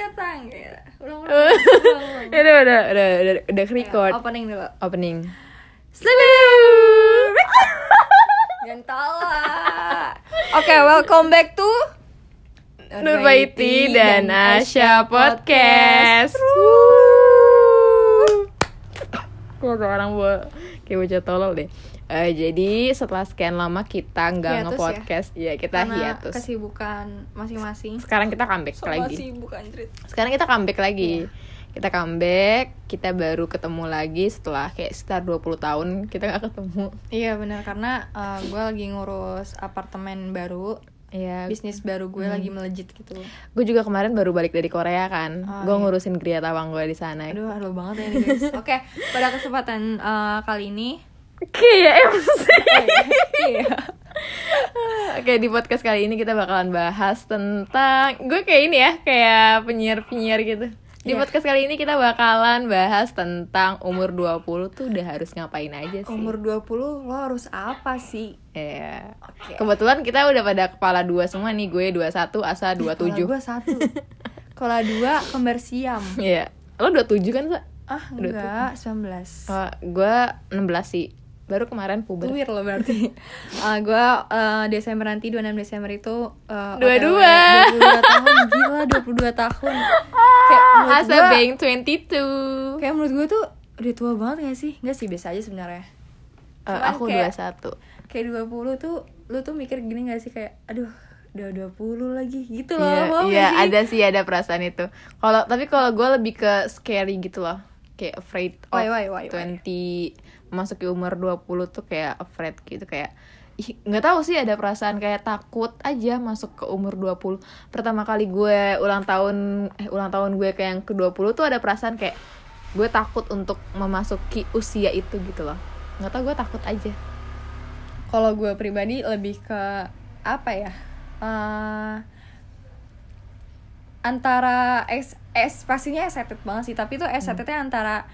datang ya. Ulang ulang. ulang, ulang. Udah udah udah udah udah record Ya, opening dulu. opening. Jangan tawa. Oke, welcome back to Nurbaiti dan Asya Podcast. Kayak orang buat kayak bocah tolol deh. Eh, jadi setelah sekian lama kita nggak ya? nge-podcast, ya, kita Karena hiatus. kesibukan masing-masing. Sekarang kita comeback Sama lagi. sibuk anjrit. Sekarang kita comeback lagi. Kita comeback, kita baru ketemu lagi setelah kayak sekitar 20 tahun kita nggak ketemu. Iya benar karena gue lagi ngurus apartemen baru, Iya. bisnis baru gue lagi melejit gitu. Gue juga kemarin baru balik dari Korea kan. Oh, gue iya. ngurusin Gria Tawang gue di sana. Aduh, halo banget ya ini guys. Oke, pada kesempatan eh, kali ini, Kayak MC. iya. Oke di podcast kali ini kita bakalan bahas tentang gue kayak ini ya kayak penyiar-penyiar gitu. Di Iya. podcast kali ini kita bakalan bahas tentang umur 20 tuh udah harus ngapain aja sih. Umur 20 lo harus apa sih? Iya. Oke. Kebetulan kita udah pada kepala dua semua nih, gue 21, Asa Kalau 27. gue satu. Kalau dua kembar siam. Iya. Lo 27 kan, Sa? Ah, enggak, 19. Oh, gue 16 sih. Baru kemarin puber. Tuwir lo berarti. Uh, gue uh, Desember nanti 26 Desember itu uh, Dua-dua. OTW, 22 tahun gila 22 tahun. Kayak menurut gua- Bang 22. Kayak menurut gue tuh udah tua banget gak sih? Enggak sih, biasa aja sebenarnya. Eh, Cuman aku kayak- 21. Kayak 20 tuh lu tuh mikir gini gak sih kayak aduh udah 20 lagi gitu loh. Iya, iya gak sih? ada sih ada perasaan itu. Kalau tapi kalau gue lebih ke scary gitu loh. Kayak afraid of Why, why, why, why? 20 memasuki umur 20 tuh kayak afraid gitu kayak nggak tahu sih ada perasaan kayak takut aja masuk ke umur 20 pertama kali gue ulang tahun eh ulang tahun gue kayak yang ke 20 tuh ada perasaan kayak gue takut untuk memasuki usia itu gitu loh. Nggak tahu gue takut aja. Kalau gue pribadi lebih ke apa ya? Eh, antara es, es pastinya excited banget sih, tapi tuh excitednya antara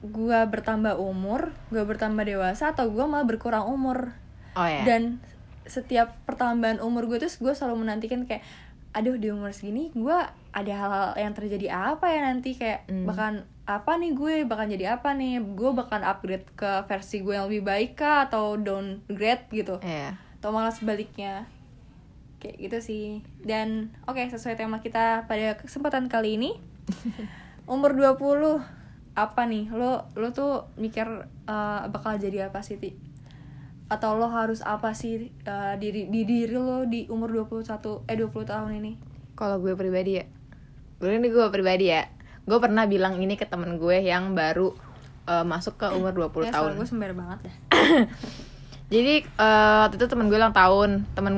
gue bertambah umur, gue bertambah dewasa atau gue malah berkurang umur. oh ya. Dan setiap pertambahan umur gue tuh gue selalu menantikan kayak aduh di umur segini gue ada hal-hal yang terjadi apa ya nanti? Kayak Hmm. bahkan apa nih gue? Bakal jadi apa nih? Gue bakal upgrade ke versi gue yang lebih baik kah? Atau downgrade gitu. Iya. atau malah sebaliknya. Kayak gitu sih. Dan oke sesuai tema kita pada kesempatan kali ini umur 20 apa nih? Lo lo tuh mikir eh, bakal jadi apa sih Ti? atau lo harus apa sih eh, diri di diri lo di umur 21 eh 20 tahun ini? Kalau gue pribadi ya, gue ini gue pribadi ya, gue pernah bilang ini ke temen gue yang baru eh, masuk ke umur 20 ya tahun. gue sembar banget dah Jadi eh, waktu itu temen gue ulang tahun, temen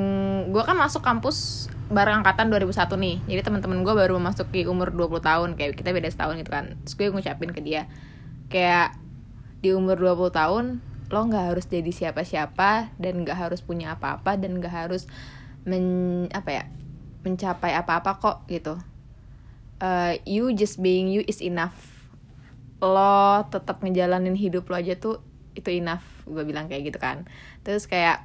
gue kan masuk kampus bareng angkatan 2001 nih. Jadi teman-teman gue baru memasuki umur 20 tahun, kayak kita beda setahun gitu kan. Terus gue ngucapin ke dia, kayak di umur 20 tahun lo nggak harus jadi siapa-siapa dan nggak harus punya apa-apa dan nggak harus men apa ya mencapai apa-apa kok gitu. Eh, you just being you is enough. Lo tetap ngejalanin hidup lo aja tuh itu enough gue bilang kayak gitu kan terus kayak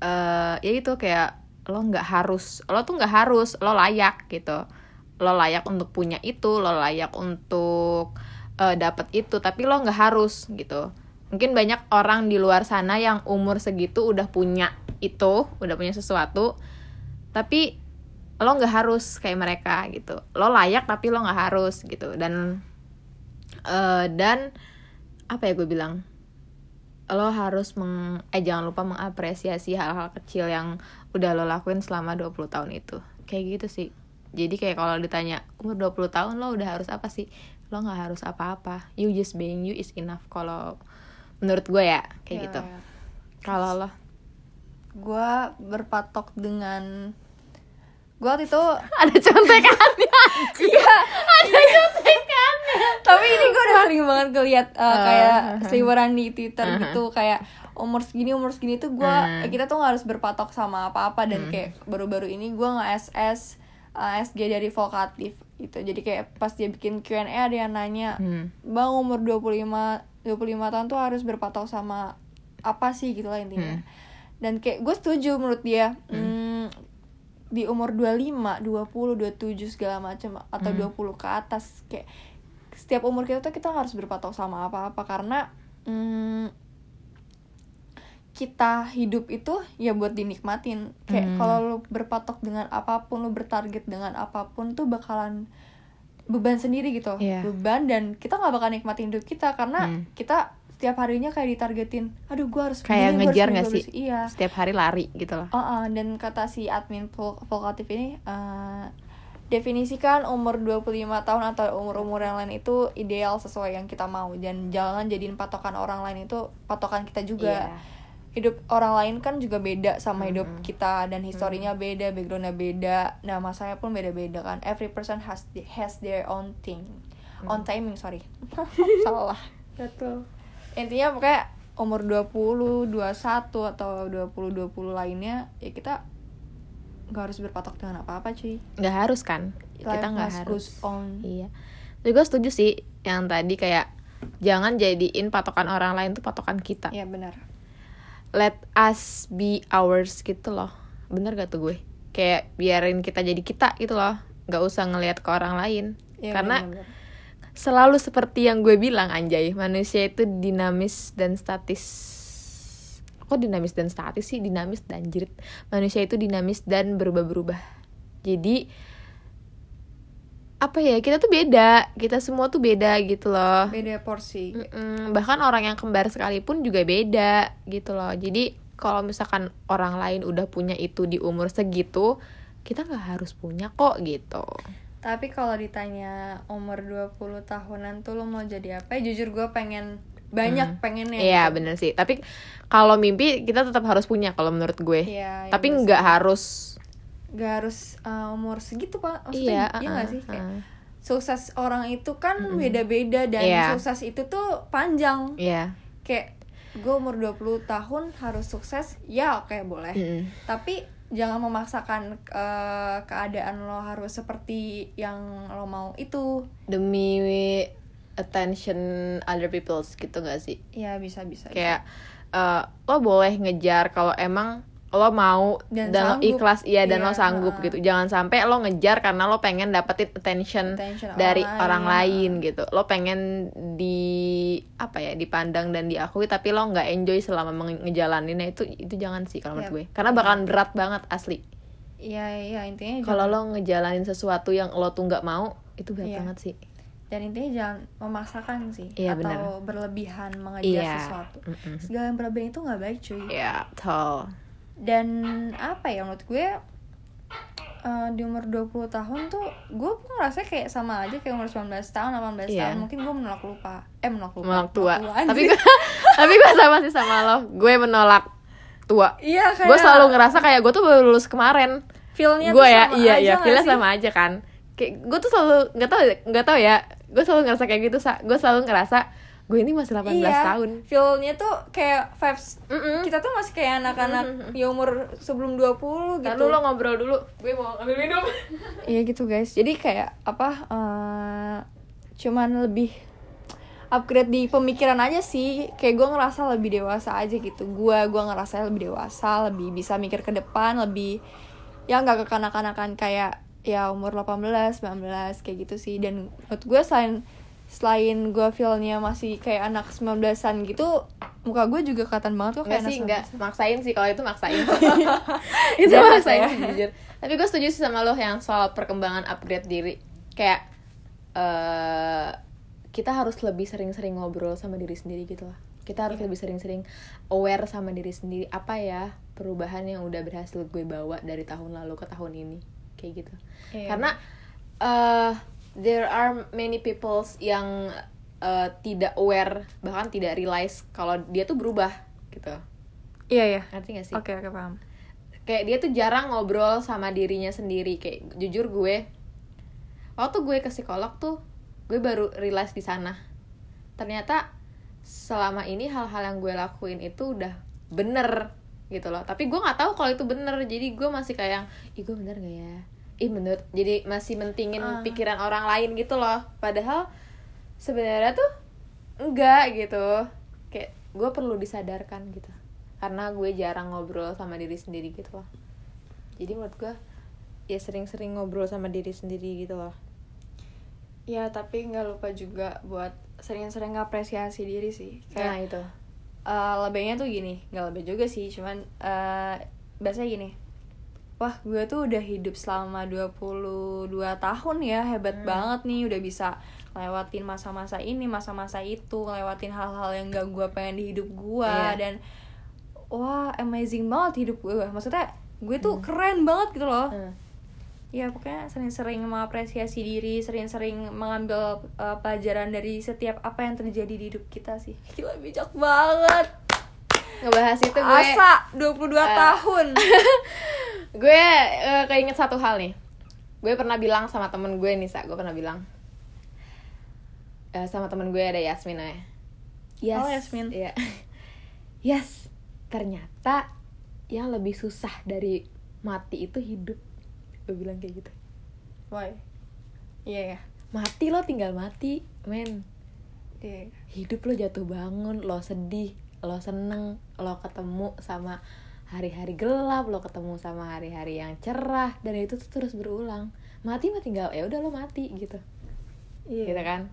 eh ya itu kayak lo nggak harus lo tuh nggak harus lo layak gitu. Lo layak untuk punya itu lo layak untuk eh, dapat itu tapi lo nggak harus gitu. Mungkin banyak orang di luar sana yang umur segitu udah punya itu udah punya sesuatu tapi lo nggak harus kayak mereka gitu. Lo layak tapi lo nggak harus gitu. Dan eh, dan apa ya gue bilang lo harus meng eh jangan lupa mengapresiasi hal-hal kecil yang udah lo lakuin selama 20 tahun itu. Kayak gitu sih. Jadi kayak kalau ditanya umur 20 tahun lo udah harus apa sih? Lo nggak harus apa-apa. You just being you is enough. Kalau menurut gue ya kayak Ya, gitu. ya. kalau lo? gue berpatok dengan gue waktu itu ada contekannya iya ada contekannya tapi ini gue udah sering banget ngeliat uh, Uh, kayak uh, seliweran di twitter uh, gitu kayak umur segini umur segini tuh gue Uh. kita tuh nggak harus berpatok sama apa-apa dan Hmm. kayak baru-baru ini gue nge SS uh, SG dari vokatif gitu jadi kayak pas dia bikin Q&A ada yang nanya Hmm. bang umur 25 25 tahun tuh harus berpatok sama apa sih gitu lah intinya Hmm. dan kayak gue setuju menurut dia hmm, di umur 25, 20, 27 segala macam atau Hmm. 20 ke atas kayak setiap umur kita tuh kita harus berpatok sama apa-apa karena mm, kita hidup itu ya buat dinikmatin kayak Hmm. kalau lu berpatok dengan apa pun lu bertarget dengan apa pun tuh bakalan beban sendiri gitu Iya. beban dan kita nggak bakal nikmatin hidup kita karena Hmm. kita setiap harinya kayak ditargetin aduh gua harus kayak begini, ngejar nggak sih iya setiap hari lari gitu loh Oh, oh, dan kata si admin Volkatif ini eh, definisikan umur 25 tahun atau umur-umur yang lain itu ideal sesuai yang kita mau dan jangan jadiin patokan orang lain itu patokan kita juga. Iya. Hidup orang lain kan juga beda sama hidup Mm-mm. kita dan historinya beda, backgroundnya beda. Nah, masanya pun beda-beda kan. Every person has has their own thing. On timing, sorry. Salah. betul Intinya pokoknya umur 20, 21 atau 20 20 lainnya ya kita nggak harus berpatok dengan apa-apa cuy. nggak harus kan? Life kita nggak harus. on. iya. Tapi gue setuju sih yang tadi kayak jangan jadiin patokan orang lain tuh patokan kita. Iya benar. let us be ours gitu loh. Bener gak tuh gue? Kayak biarin kita jadi kita gitu loh. Nggak usah ngelihat ke orang lain. Iya, karena benar-benar. selalu seperti yang gue bilang anjay manusia itu dinamis dan statis kok dinamis dan statis sih? Dinamis dan jerit. Manusia itu dinamis dan berubah-berubah. Jadi apa ya kita tuh beda. Kita semua tuh beda gitu loh. Beda porsi. Mm-mm, bahkan orang yang kembar sekalipun juga beda gitu loh. Jadi kalau misalkan orang lain udah punya itu di umur segitu kita nggak harus punya kok gitu. Tapi kalau ditanya umur 20 tahunan tuh lo mau jadi apa? Ya, jujur gue pengen banyak pengennya. Iya gitu. bener sih. Tapi kalau mimpi kita tetap harus punya kalau menurut gue. Iya, iya Tapi nggak harus. Nggak harus uh, umur segitu pak. Iya. Maksudnya iya uh, sih kayak uh. sukses orang itu kan beda-beda dan Iya. sukses itu tuh panjang. Iya. Kayak gue umur 20 tahun harus sukses, ya oke boleh. Mm-mm. Tapi jangan memaksakan uh, keadaan lo harus seperti yang lo mau itu. Demi attention other people's gitu gak sih? Ya bisa bisa. Kayak eh, lo boleh ngejar kalau emang lo mau Dan dan, lo sanggup. ikhlas iya dan Iya, lo sanggup uh-uh. gitu. Jangan sampai lo ngejar karena lo pengen dapetin attention, Attention dari orang orang lain, lain gitu. Lo pengen di apa ya dipandang dan diakui tapi lo nggak enjoy selama ngejalaninnya itu itu jangan sih kalau menurut Yap. gue. Karena bakalan berat banget asli. Iya iya intinya Kalau lo ngejalanin sesuatu yang lo tuh nggak mau itu berat Iya. banget sih. Dan intinya jangan memaksakan sih Iya, atau benar. berlebihan mengejar Iya. sesuatu. Mm-mm. Segala yang berlebihan itu nggak baik cuy. Iya, tol. Dan apa ya menurut gue eh, di umur 20 tahun tuh gue pun ngerasa kayak sama aja kayak umur 19 tahun 18 Iya. tahun mungkin gue menolak lupa eh menolak lupa Menolak tua. Tapi gue, tapi gue sama sih sama lo. Gue menolak tua. iya kayak Gue selalu ngerasa kayak gue tuh baru lulus kemarin. feelnya Gue ya, sama iya aja iya, feelnya sama aja kan. Kayak gue tuh selalu nggak tahu nggak tahu ya. Gue selalu ngerasa kayak gitu. Sa. Gue selalu ngerasa gue ini masih 18 iya, tahun. feelnya tuh kayak vibes Mm-mm. kita tuh masih kayak anak-anak ya umur sebelum 20 gitu dulu lo ngobrol dulu. Gue mau ambil minum. Iya gitu guys. Jadi kayak apa? eh, cuman lebih upgrade di pemikiran aja sih. Kayak gue ngerasa lebih dewasa aja gitu. Gue gua ngerasa lebih dewasa, lebih bisa mikir ke depan, lebih ya nggak kekanak-kanakan kayak ya umur 18, 19 kayak gitu sih. Dan menurut gue selain selain gue feelnya masih kayak anak 19-an gitu muka gue juga kelihatan banget kok kayak sih, 19-an. maksain sih kalau itu maksain. itu Jangan maksain ya. sih, jujur. Tapi gue setuju sih sama lo yang soal perkembangan upgrade diri. Kayak eh kita harus lebih sering-sering ngobrol sama diri sendiri gitu lah. Kita harus lebih sering-sering aware sama diri sendiri apa ya perubahan yang udah berhasil gue bawa dari tahun lalu ke tahun ini kayak gitu. Iya. Karena eh there are many peoples yang eh, tidak aware bahkan tidak realize kalau dia tuh berubah gitu. Iya ya. Ngerti gak sih? Oke oke paham. Kayak dia tuh jarang ngobrol sama dirinya sendiri. Kayak jujur gue, waktu gue ke psikolog tuh, gue baru realize di sana. Ternyata selama ini hal-hal yang gue lakuin itu udah bener gitu loh. Tapi gue nggak tahu kalau itu bener. Jadi gue masih kayak, ih gue bener gak ya? Ih bener. Jadi masih mentingin Ah. pikiran orang lain gitu loh. Padahal sebenarnya tuh enggak gitu. Kayak gue perlu disadarkan gitu karena gue jarang ngobrol sama diri sendiri gitu loh jadi menurut gue ya sering-sering ngobrol sama diri sendiri gitu loh ya tapi nggak lupa juga buat sering-sering ngapresiasi diri sih nah kayak itu eh, lebihnya tuh gini nggak lebih juga sih cuman eh biasanya gini wah gue tuh udah hidup selama 22 tahun ya hebat Hmm. banget nih udah bisa lewatin masa-masa ini masa-masa itu lewatin hal-hal yang gak gue pengen di hidup gue Iya. dan wah amazing banget hidup gue maksudnya gue tuh keren banget gitu loh Hmm. Ya pokoknya sering-sering mengapresiasi diri sering-sering mengambil uh, pelajaran dari setiap apa yang terjadi di hidup kita sih gila bijak banget ngebahas itu gue asa 22 Eh. tahun gue eh, keinget satu hal nih gue pernah bilang sama temen gue nih sa gue pernah bilang Eh, sama temen gue ada Yasmin ya Yas, Oh, Yasmin. Iya. Yas, ternyata yang lebih susah dari mati itu hidup. Gue bilang kayak gitu. why iya ya Mati lo tinggal mati, men. iya Hidup lo jatuh bangun, lo sedih, lo seneng, lo ketemu sama hari-hari gelap, lo ketemu sama hari-hari yang cerah dan itu tuh terus berulang. Mati mah tinggal ya udah lo mati gitu. iya gitu kan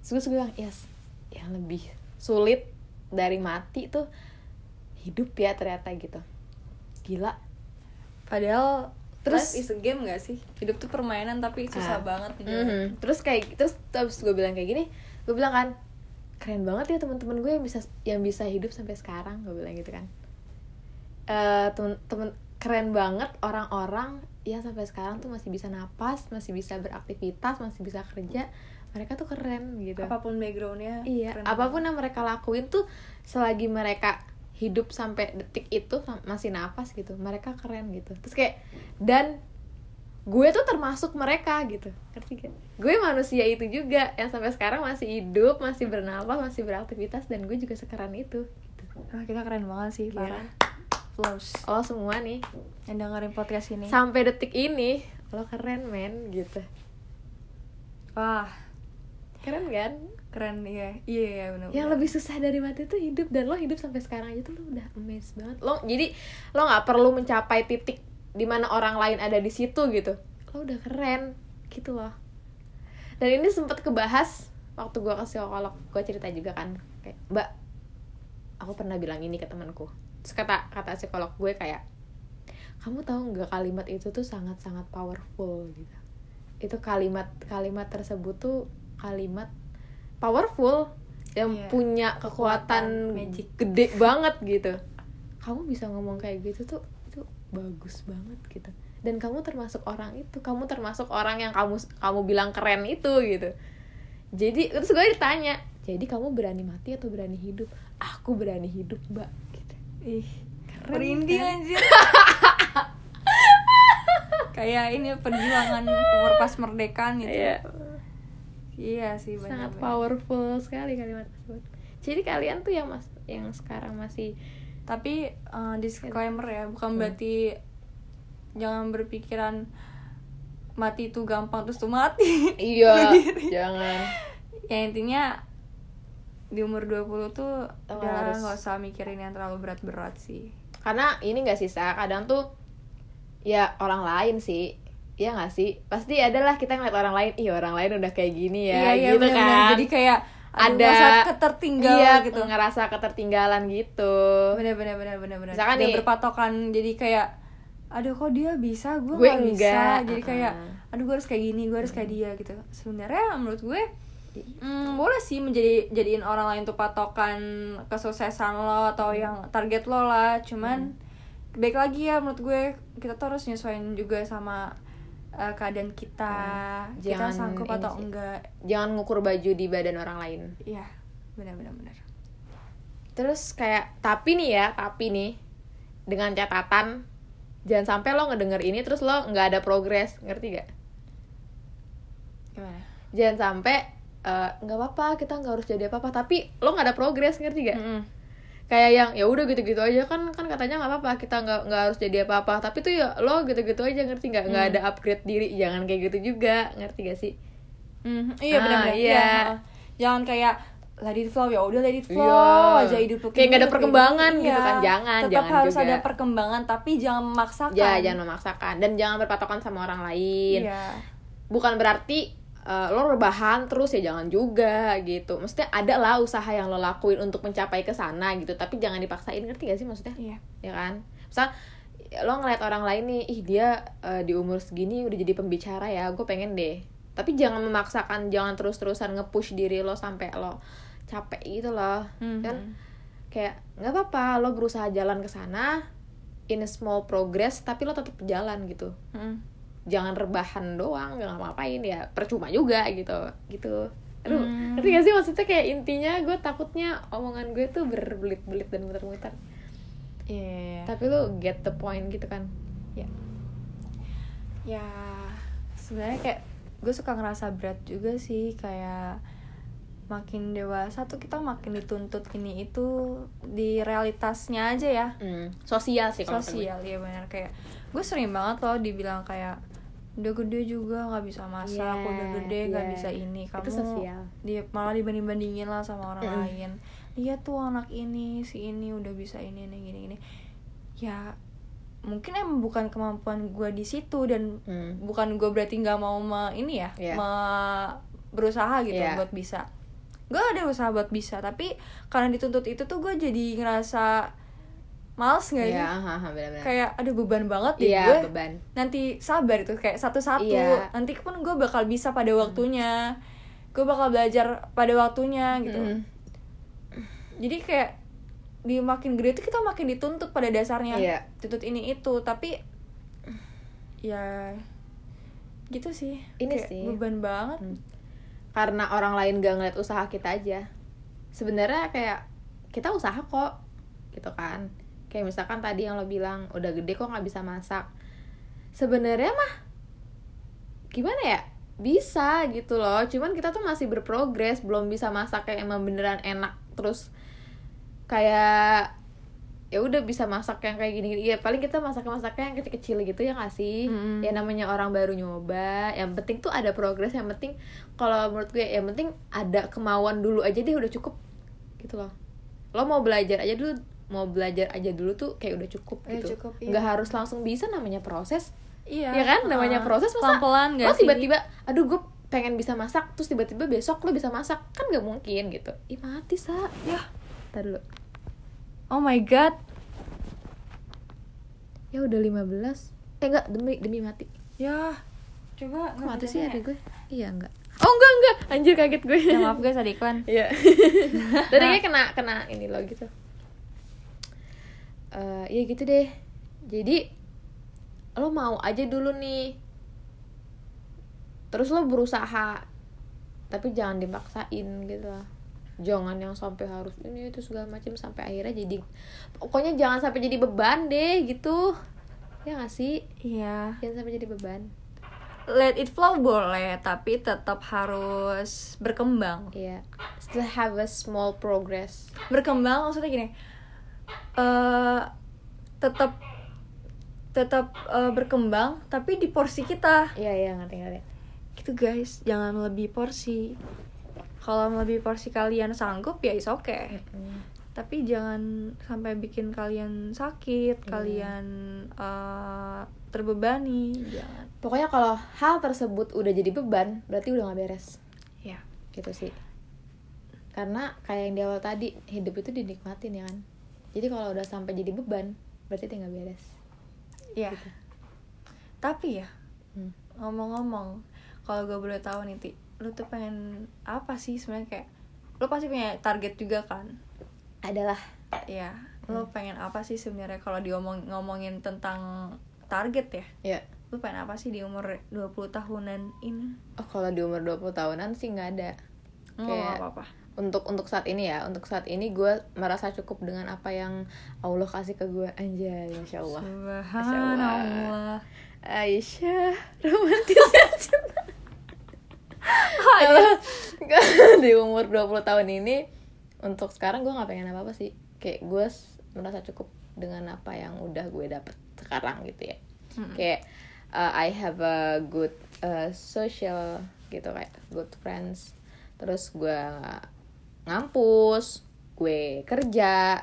terus gue bilang yes yang lebih sulit dari mati tuh hidup ya ternyata gitu gila padahal Terus- terus is a game gak sih hidup tuh permainan tapi susah Ah. banget gitu. Mhm. terus kayak terus terus gue bilang kayak gini gue bilang kan keren banget ya teman-teman gue yang bisa yang bisa hidup sampai sekarang gue bilang gitu kan eh temen-temen keren banget orang-orang yang sampai sekarang tuh masih bisa napas masih bisa beraktivitas masih bisa kerja mereka tuh keren gitu apa pun backgroundnya Iya, keren apa pun yang mereka lakuin tuh selagi mereka hidup sampai detik itu masih nafas gitu, mereka keren gitu. Terus kayak dan gue tuh termasuk mereka gitu, ngerti gak? Gue manusia itu juga yang sampai sekarang masih hidup, masih bernafas, masih beraktivitas dan gue juga sekeran itu. Gitu. Ah, kita keren banget sih Gila. parah Applause. Lo semua nih yang dengerin podcast ini sampai detik ini lo keren men gitu, wah keren kan? Keren iya. Iya iya benar yang lebih susah dari mati itu hidup dan lo hidup sampai sekarang aja tuh lo udah amazed banget. Lo jadi lo nggak perlu mencapai titik di mana orang lain ada di situ gitu. Lo udah keren gitu loh. Dan ini sempat kebahas waktu gue ke psikolog. Gue cerita juga kan kayak mbak aku pernah bilang ini ke temanku. Terus kata kata psikolog gue kayak kamu tahu nggak kalimat itu tuh sangat sangat powerful gitu. Itu kalimat kalimat tersebut tuh kalimat powerful yang Iya. punya kekuatan Kekuatan magic. gede banget gitu kamu bisa ngomong kayak gitu tuh itu bagus banget gitu dan kamu termasuk orang itu kamu termasuk orang yang kamu kamu bilang keren itu gitu jadi terus gue ditanya jadi kamu berani mati atau berani hidup aku berani hidup mbak gitu ih Keren, merinding kan? anjir kayak ini perjuangan pas merdekaan gitu Iya. Iya sih sangat benar. powerful sekali kalimat tersebut. Jadi kalian tuh yang mas yang sekarang masih tapi eh, disclaimer ya bukan Hmm. berarti jangan berpikiran mati itu gampang terus tuh mati. Iya jangan. Ya intinya di umur 20 tuh Oh, udah harus- nggak usah mikirin yang terlalu berat-berat sih. Karena ini gak sisa kadang tuh ya orang lain sih Iya gak sih? Pasti adalah kita ngeliat orang lain, ih orang lain udah kayak gini ya, iya, iya, gitu bener-bener. kan. jadi kayak Ada- merasa ketertinggal iya, gitu. ngerasa ketertinggalan gitu. bener bener bener bener bener Misalkan dia nih- berpatokan jadi kayak aduh kok dia bisa? Gue Gue nggak bisa. jadi kayak aduh gue harus kayak gini gue harus kayak dia gitu. Sebenarnya menurut gue hmm, boleh sih menjadi jadiin orang lain tuh patokan kesuksesan lo atau yang target lo lah. Cuman baik lagi ya menurut gue kita tuh harus nyesuaiin juga sama uh, keadaan kita kita Jangan sanggup atau sih. enggak Jangan ngukur baju di badan orang lain. iya benar benar benar Terus kayak tapi nih ya, tapi nih dengan catatan jangan sampai lo ngedenger ini terus lo nggak ada progres, ngerti gak? gimana Jangan sampai eh, nggak apa-apa kita nggak harus jadi apa-apa tapi lo nggak ada progres ngerti gak? Mm-mm. Kayak yang ya udah gitu-gitu aja kan kan katanya nggak apa-apa kita nggak nggak harus jadi apa-apa tapi tuh ya lo gitu-gitu aja ngerti nggak nggak Hmm. ada upgrade diri jangan kayak gitu juga ngerti gak sih Mhm, iya Ah, benar-benar iya. heeh. jangan kayak let it flow ya udah let it flow Iya. aja hidup Kayak nggak ada hidup, perkembangan hidup. gitu Iya. kan. Jangan, tetap jangan harus juga. ada perkembangan tapi jangan memaksakan ya jangan memaksakan dan jangan berpatokan sama orang lain iya bukan berarti eh, lo rebahan terus ya jangan juga gitu. Maksudnya ada lah usaha yang lo lakuin untuk mencapai ke sana gitu. Tapi jangan dipaksain ngerti gak sih maksudnya? Iya. Ya kan? Misal lo ngeliat orang lain nih ih dia eh, di umur segini udah jadi pembicara ya gue pengen deh. Tapi jangan memaksakan jangan terus terusan nge-push diri lo sampai lo capek gitu loh. Mhm. kan? Kayak nggak apa-apa lo berusaha jalan ke sana in a small progress tapi lo tetap jalan gitu. Mhm. Jangan rebahan doang nggak ngapain ya percuma juga gitu gitu. Aduh Hmm. ngerti gak sih maksudnya kayak intinya gue takutnya omongan gue tuh berbelit-belit dan muter-muter iya iya, iya. tapi lu get the point gitu kan? Ya. Ya sebenarnya kayak gue suka ngerasa berat juga sih kayak makin dewasa tuh kita makin dituntut ini itu di realitasnya aja ya. Hmm, sosial sih kalau sosial ya benar kayak gue sering banget loh dibilang kayak udah gede juga nggak bisa masak Iya, udah gede nggak iya. bisa ini Itu kamu sosial. dia malah dibanding bandingin lah sama orang Mm-mm. lain lihat tuh anak ini si ini udah bisa ini ini gini gini ya mungkin emang bukan kemampuan gue di situ dan Hmm. bukan gue berarti nggak mau me, ini ya Iya. me- berusaha gitu Iya. buat bisa gue ada usaha buat bisa tapi karena dituntut itu tuh gue jadi ngerasa males nggak aha, aha, benar-benar. kayak ada beban banget deh Iya, gue beban. nanti sabar itu kayak satu-satu Iya. nanti pun gue bakal bisa pada waktunya gue bakal belajar pada waktunya gitu Mm. jadi kayak di makin gede tuh kita makin dituntut pada dasarnya Iya. tuntut ini itu tapi ya gitu sih Ini Kayak sih. beban banget Hmm. Karena orang lain gak ngeliat usaha kita aja. Sebenarnya kayak kita usaha kok, gitu kan. Kayak misalkan tadi yang lo bilang udah gede kok nggak bisa masak. Sebenarnya mah gimana ya? Bisa gitu loh. Cuman kita tuh masih berprogres, belum bisa masak yang emang beneran enak. Terus kayak ya udah bisa masak yang kayak gini-gini ya paling kita masak masaknya yang kecil-kecil gitu ya nggak sih Mm-mm. ya namanya orang baru nyoba yang penting tuh ada progres yang penting kalau menurut gue yang penting ada kemauan dulu aja deh udah cukup gitu loh lo mau belajar aja dulu mau belajar aja dulu tuh kayak udah cukup Ya, gitu. cukup, iya. nggak harus langsung bisa namanya proses. Iya ya kan? namanya Ah, proses masa pelan-pelan lo gak sih? tiba-tiba aduh gue pengen bisa masak terus tiba-tiba besok lo bisa masak. Kan nggak mungkin gitu. Ih mati sa. Ya. Ntar dulu. Oh my god. Ya udah 15 eh enggak demi demi mati. Ya. Coba kok mati sih ada gue? Iya enggak oh enggak enggak anjir kaget gue. Ya maaf guys ada iklan. Iya. Tadi kayak kena kena ini loh gitu. Eh, iya gitu deh. Jadi lo mau aja dulu nih. Terus lo berusaha. Tapi jangan dipaksain gitu lah. Jangan yang sampai harus ini itu segala macam sampai akhirnya jadi pokoknya jangan sampai jadi beban deh gitu. Ya gak sih? iya Jangan sampai jadi beban. let it flow boleh tapi tetap harus berkembang Iya. Still have a small progress. berkembang maksudnya gini eh tetap tetap eh, berkembang tapi di porsi kita Iya iya ngerti ngerti. gitu guys jangan lebih porsi kalau lebih porsi kalian sanggup ya is okay Mm-mm. tapi jangan sampai bikin kalian sakit Iya. kalian eh, terbebani jangan Pokoknya kalau hal tersebut udah jadi beban, berarti udah gak beres. ya Gitu sih. Karena kayak yang di awal tadi, hidup itu dinikmatin ya kan. Jadi kalau udah sampai jadi beban, berarti itu gak beres. ya tapi ya Hmm. ngomong-ngomong kalau gue boleh tahu nih Ti, lu tuh pengen apa sih sebenarnya? Kayak lu pasti punya target juga kan? Adalah. Ya lu pengen apa sih sebenarnya kalau diomong ngomongin tentang target ya? Ya. lu pengen apa sih di umur 20 tahunan ini? Oh, kalau di umur 20 tahunan sih nggak ada. nggak Kayak- apa apa Untuk untuk saat ini ya, untuk saat ini gue merasa cukup dengan apa yang Allah kasih ke gue. Anjay, masya Allah. subhanallah Aisyah, romantis cinta. Kalau di umur 20 tahun ini untuk sekarang gue nggak pengen apa-apa sih. Kayak gue merasa cukup dengan apa yang udah gue dapet sekarang gitu ya. Mm-mm. Kayak uh, I have a good uh, social gitu kayak good friends. Terus gue ngampus gue kerja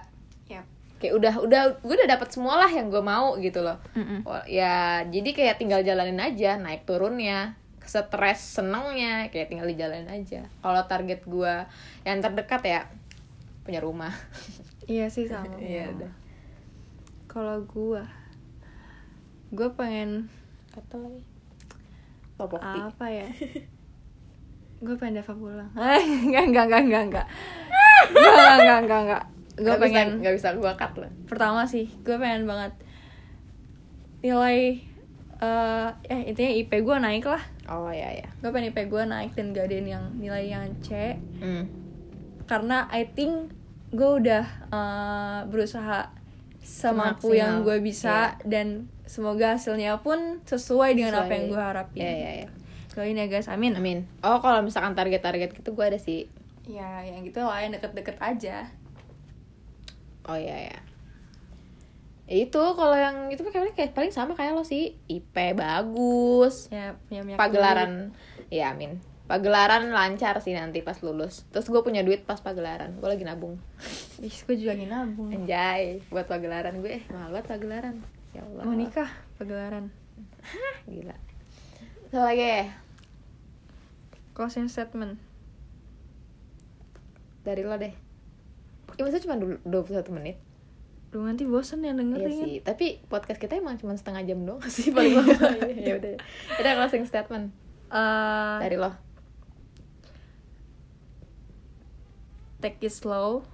kayak udah udah gue udah dapat semua lah yang gue mau gitu loh Mm-mm. Wah, ya jadi kayak tinggal jalanin aja naik turunnya stres senengnya kayak tinggal dijalanin aja kalau target gue yang terdekat ya punya rumah Iya sih sama. Iya, udah. Kalau gua gua pengen kata lagi apa ya? gue pengen Dava pulang. enggak, enggak, enggak, enggak, enggak. Enggak, enggak, enggak, enggak. Gue Nggak pengen nggak bisa gue cut lah pertama sih, gue pengen banget nilai eh eh intinya IP gue naik lah. oh ya ya Gue pengen IP gue naik dan gak ada yang nilai yang C hmm. karena I think gue udah eh, berusaha semampu Semaksimal. yang gue bisa dan semoga hasilnya pun sesuai dengan apa Sesuai. yang gue harapin. ya ya ya Doain ya guys, amin. amin. Oh kalau misalkan target-target gitu gue ada sih. Ya, yang gitu lah yang deket-deket aja. oh ya ya Ya itu kalau yang itu paling kayak paling sama kayak lo sih. IP bagus. Ya, minyak pagelaran. ya amin. Pagelaran lancar sih nanti pas lulus. Terus gue punya duit pas pagelaran. Gue lagi nabung. Ih, gue juga lagi nabung. anjay buat pagelaran gue. Eh mahal banget pagelaran. Ya Allah. Mau nikah pagelaran. gila. So lagi? ya? Closing statement. dari lo deh ya maksudnya cuma du- 21 menit Duh, nanti bosen yang Iya dengerin. sih, tapi podcast kita emang cuma setengah jam doang sih paling lama. ya udah. Udah closing statement Eh, dari lo. take it slow.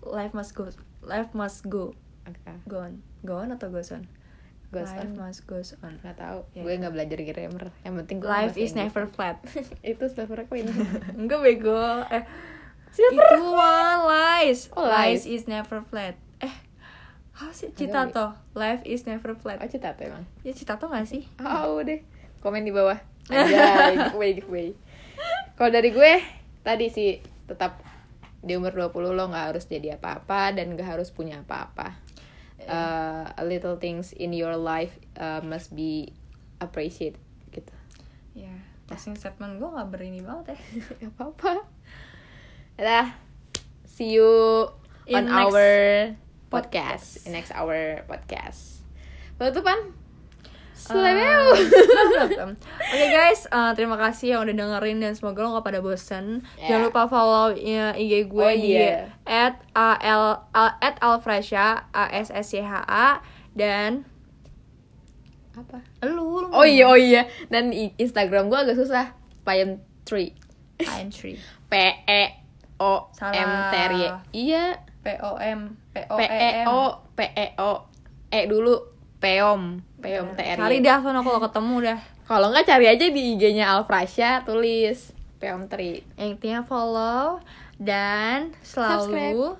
Life must go. Life must go. Oke. Go on. Go on atau goes on? Goes Life on. must goes on. Nggak tahu. Ya, gue kan. nggak belajar grammar. Yang penting gue Life is Inggris. never flat. Itu silver queen. Enggak bego. Eh, Silver itu mah lies. Oh, lies. Lies is never flat. Eh, apa sih Agak Citato? Life is never flat. Oh, cita tuh emang. Ya Citato gak sih? Oh, deh. Komen di bawah. Anjay, giveaway, giveaway. Kalau dari gue, tadi sih tetap di umur 20 lo nggak harus jadi apa-apa dan nggak harus punya apa-apa. Uh, a little things in your life uh, must be appreciated gitu. Ya, closing statement gue gak berini banget ya. Gak apa-apa. Dah. See you In on next our podcast. podcast. In next our podcast. Penutupan. Eh, Selamat. Oke guys, eh, terima kasih yang udah dengerin dan semoga lo gak pada bosen. Ya. Jangan lupa follow ya, IG gue Oh, di iya. at al at alfresha a s s y h a dan Apa? lu, lu Oh iya, oh iya. Dan Instagram gue agak susah. Payem 3. I'm tree. P E O M. T R Y. Iya. P O M P O P E E M. O P E O E dulu Peom. Peom T R Cari dah sono kalau ketemu dah. Kalau nggak cari aja di IG-nya Alfrasya tulis Peom 3. Yang intinya follow dan selalu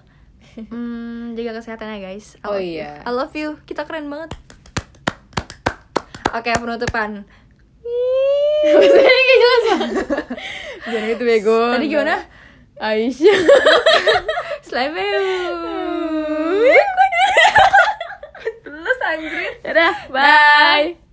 hmm, jaga kesehatan ya guys. I Oh love you. iya. I love you. Kita keren banget. Oke penutupan. Maksudnya kayak jelas. Jangan gitu bego. Tadi gimana? Aisyah. Selamat anjrit. Ya Dadah, bye. bye.